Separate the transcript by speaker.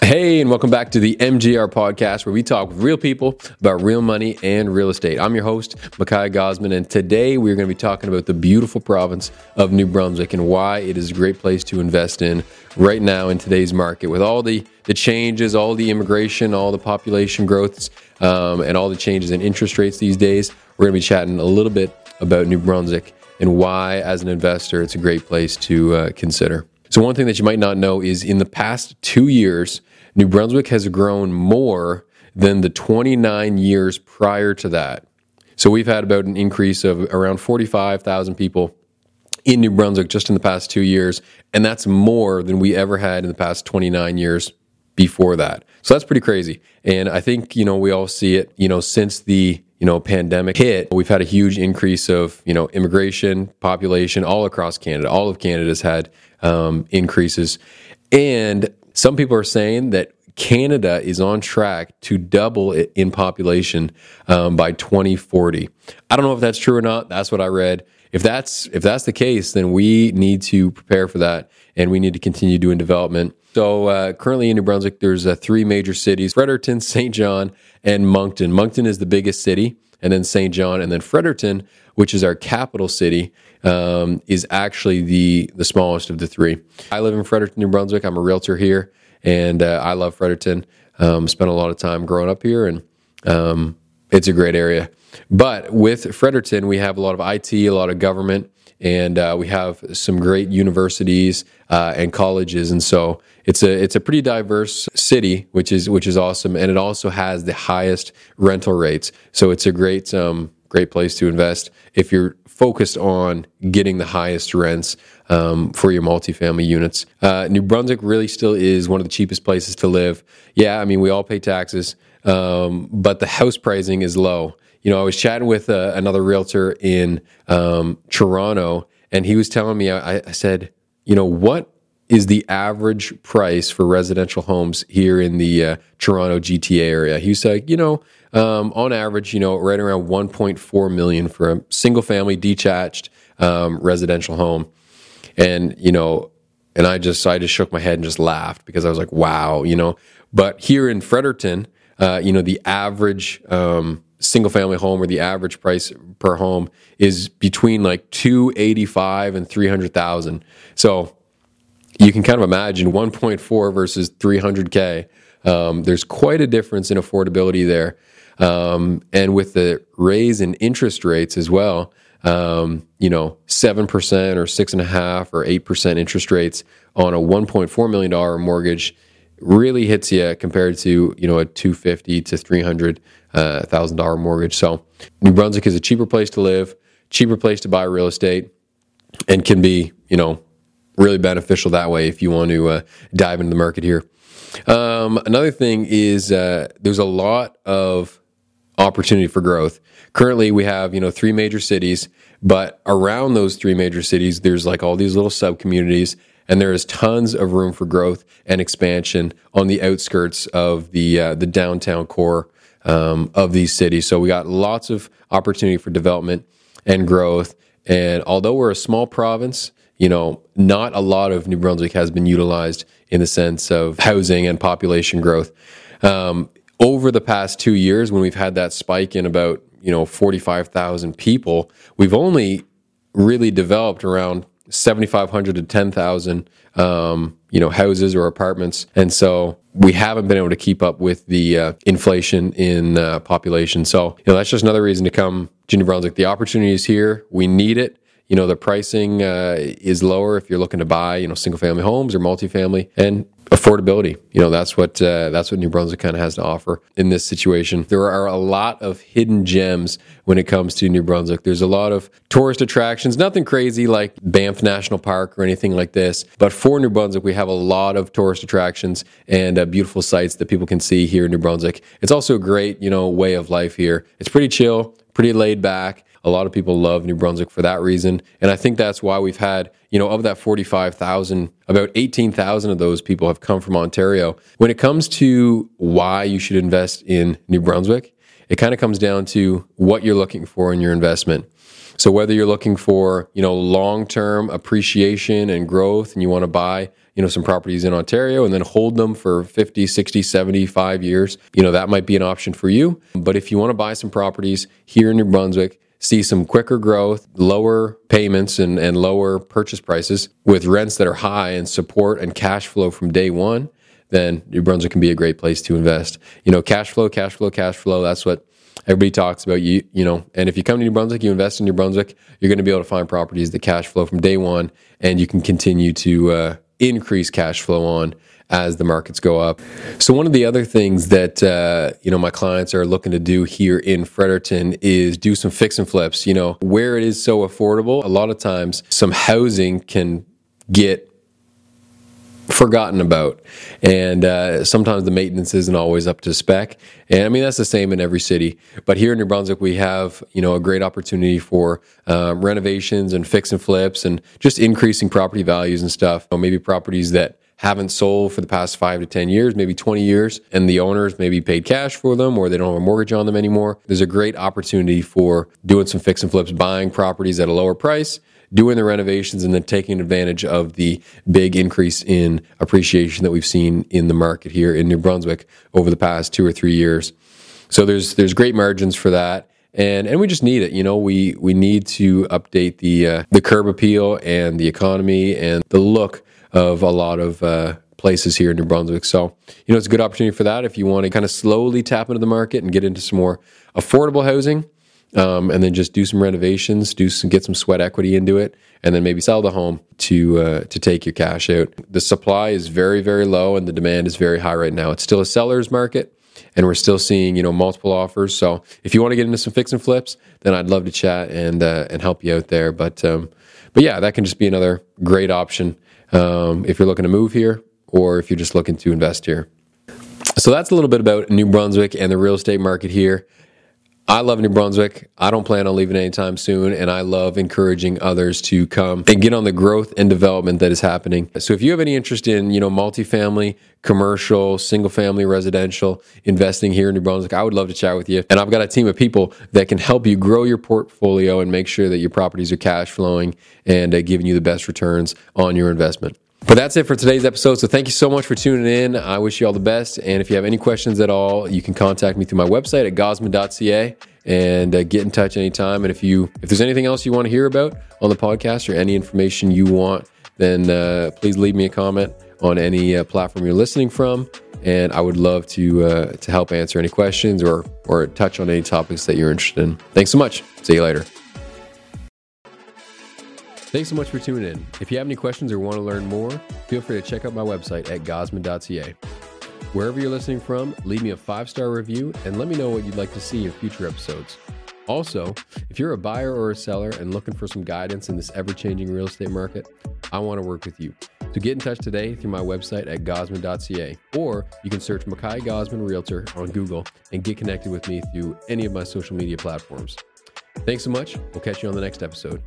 Speaker 1: Hey, and welcome back to the MGR podcast where we talk with real people about real money and real estate. I'm your host, Micaiah Gosman, and today we're going to be talking about the beautiful province of New Brunswick and why it is a great place to invest in right now in today's market with all the, the changes, all the immigration, all the population growths, um, and all the changes in interest rates these days. We're going to be chatting a little bit about New Brunswick and why, as an investor, it's a great place to uh, consider. So, one thing that you might not know is in the past two years, New Brunswick has grown more than the 29 years prior to that. So, we've had about an increase of around 45,000 people in New Brunswick just in the past two years. And that's more than we ever had in the past 29 years before that. So, that's pretty crazy. And I think, you know, we all see it, you know, since the you know, pandemic hit, we've had a huge increase of, you know, immigration, population all across Canada. All of Canada's had um, increases. And some people are saying that Canada is on track to double in population um, by 2040. I don't know if that's true or not. That's what I read. If that's if that's the case, then we need to prepare for that, and we need to continue doing development. So uh, currently in New Brunswick, there's uh, three major cities: Fredericton, Saint John, and Moncton. Moncton is the biggest city, and then Saint John, and then Fredericton, which is our capital city, um, is actually the the smallest of the three. I live in Fredericton, New Brunswick. I'm a realtor here, and uh, I love Fredericton. Um, spent a lot of time growing up here, and um, it's a great area. But with Fredericton, we have a lot of IT, a lot of government, and uh, we have some great universities uh, and colleges, and so it's a it's a pretty diverse city, which is which is awesome, and it also has the highest rental rates. So it's a great um, great place to invest if you're focused on getting the highest rents um, for your multifamily units. Uh, New Brunswick really still is one of the cheapest places to live. Yeah, I mean, we all pay taxes, um, but the house pricing is low. You know, I was chatting with uh, another realtor in um, Toronto, and he was telling me, I, I said, you know, what is the average price for residential homes here in the uh, Toronto GTA area? He was like, you know, um, on average, you know, right around 1.4 million for a single family detached um, residential home. And, you know, and I just, I just shook my head and just laughed because I was like, wow, you know, but here in Fredericton, uh, you know, the average, um, single family home or the average price per home is between like 285 and 300,000. So you can kind of imagine 1.4 versus 300K. Um, there's quite a difference in affordability there. Um, and with the raise in interest rates as well, um, you know, 7% or 6.5 or 8% interest rates on a $1.4 million mortgage really hits you compared to, you know, a 250 to $300,000 uh, mortgage. So New Brunswick is a cheaper place to live, cheaper place to buy real estate, and can be, you know, really beneficial that way if you want to uh, dive into the market here. Um, another thing is uh, there's a lot of opportunity for growth. Currently, we have you know three major cities, but around those three major cities, there's like all these little sub communities, and there is tons of room for growth and expansion on the outskirts of the uh, the downtown core um, of these cities. So we got lots of opportunity for development and growth. And although we're a small province, you know, not a lot of New Brunswick has been utilized in the sense of housing and population growth. Um, over the past two years, when we've had that spike in about you know 45,000 people, we've only really developed around 7,500 to 10,000 um, you know houses or apartments, and so we haven't been able to keep up with the uh, inflation in uh, population. So you know that's just another reason to come to New Brunswick. The opportunity is here. We need it. You know the pricing uh, is lower if you're looking to buy you know single family homes or multifamily, and affordability. You know, that's what uh, that's what New Brunswick kind of has to offer in this situation. There are a lot of hidden gems when it comes to New Brunswick. There's a lot of tourist attractions, nothing crazy like Banff National Park or anything like this. But for New Brunswick, we have a lot of tourist attractions and uh, beautiful sights that people can see here in New Brunswick. It's also a great, you know, way of life here. It's pretty chill, pretty laid back. A lot of people love New Brunswick for that reason. And I think that's why we've had, you know, of that 45,000, about 18,000 of those people have come from Ontario. When it comes to why you should invest in New Brunswick, it kind of comes down to what you're looking for in your investment. So whether you're looking for, you know, long-term appreciation and growth and you want to buy, you know, some properties in Ontario and then hold them for 50, 60, 75 years. You know, that might be an option for you. But if you want to buy some properties here in New Brunswick, see some quicker growth, lower payments and, and lower purchase prices with rents that are high and support and cash flow from day one, then New Brunswick can be a great place to invest. You know, cash flow, cash flow, cash flow, that's what everybody talks about you you know and if you come to new brunswick you invest in new brunswick you're going to be able to find properties that cash flow from day one and you can continue to uh, increase cash flow on as the markets go up. So one of the other things that uh, you know my clients are looking to do here in Fredericton is do some fix and flips. You know where it is so affordable, a lot of times some housing can get forgotten about. And uh, sometimes the maintenance isn't always up to spec. And I mean, that's the same in every city. But here in New Brunswick, we have, you know, a great opportunity for um, renovations and fix and flips and just increasing property values and stuff. Or maybe properties that haven't sold for the past five to 10 years, maybe 20 years, and the owners maybe paid cash for them or they don't have a mortgage on them anymore. There's a great opportunity for doing some fix and flips, buying properties at a lower price doing the renovations and then taking advantage of the big increase in appreciation that we've seen in the market here in New Brunswick over the past two or three years. So there's there's great margins for that. And, and we just need it, you know. We we need to update the uh, the curb appeal and the economy and the look of a lot of uh, places here in New Brunswick. So, you know, it's a good opportunity for that if you want to kind of slowly tap into the market and get into some more affordable housing um, and then just do some renovations, do some get some sweat equity into it, and then maybe sell the home to uh, to take your cash out. The supply is very very low, and the demand is very high right now. It's still a seller's market, and we're still seeing you know multiple offers. So if you want to get into some fix and flips, then I'd love to chat and uh, and help you out there. But um, but yeah, that can just be another great option um, if you're looking to move here or if you're just looking to invest here. So that's a little bit about New Brunswick and the real estate market here. I love New Brunswick. I don't plan on leaving anytime soon, and I love encouraging others to come and get on the growth and development that is happening. So, if you have any interest in, you know, multifamily, commercial, single family, residential investing here in New Brunswick, I would love to chat with you. And I've got a team of people that can help you grow your portfolio and make sure that your properties are cash flowing and uh, giving you the best returns on your investment. But that's it for today's episode. So thank you so much for tuning in. I wish you all the best. And if you have any questions at all, you can contact me through my website at gosman.ca and uh, get in touch anytime. And if you if there's anything else you want to hear about on the podcast or any information you want, then uh, please leave me a comment on any uh, platform you're listening from. And I would love to uh, to help answer any questions or or touch on any topics that you're interested in. Thanks so much. See you later. Thanks so much for tuning in. If you have any questions or want to learn more, feel free to check out my website at gosman.ca. Wherever you're listening from, leave me a five star review and let me know what you'd like to see in future episodes. Also, if you're a buyer or a seller and looking for some guidance in this ever changing real estate market, I want to work with you. So get in touch today through my website at gosman.ca, or you can search Micaiah Gosman Realtor on Google and get connected with me through any of my social media platforms. Thanks so much. We'll catch you on the next episode.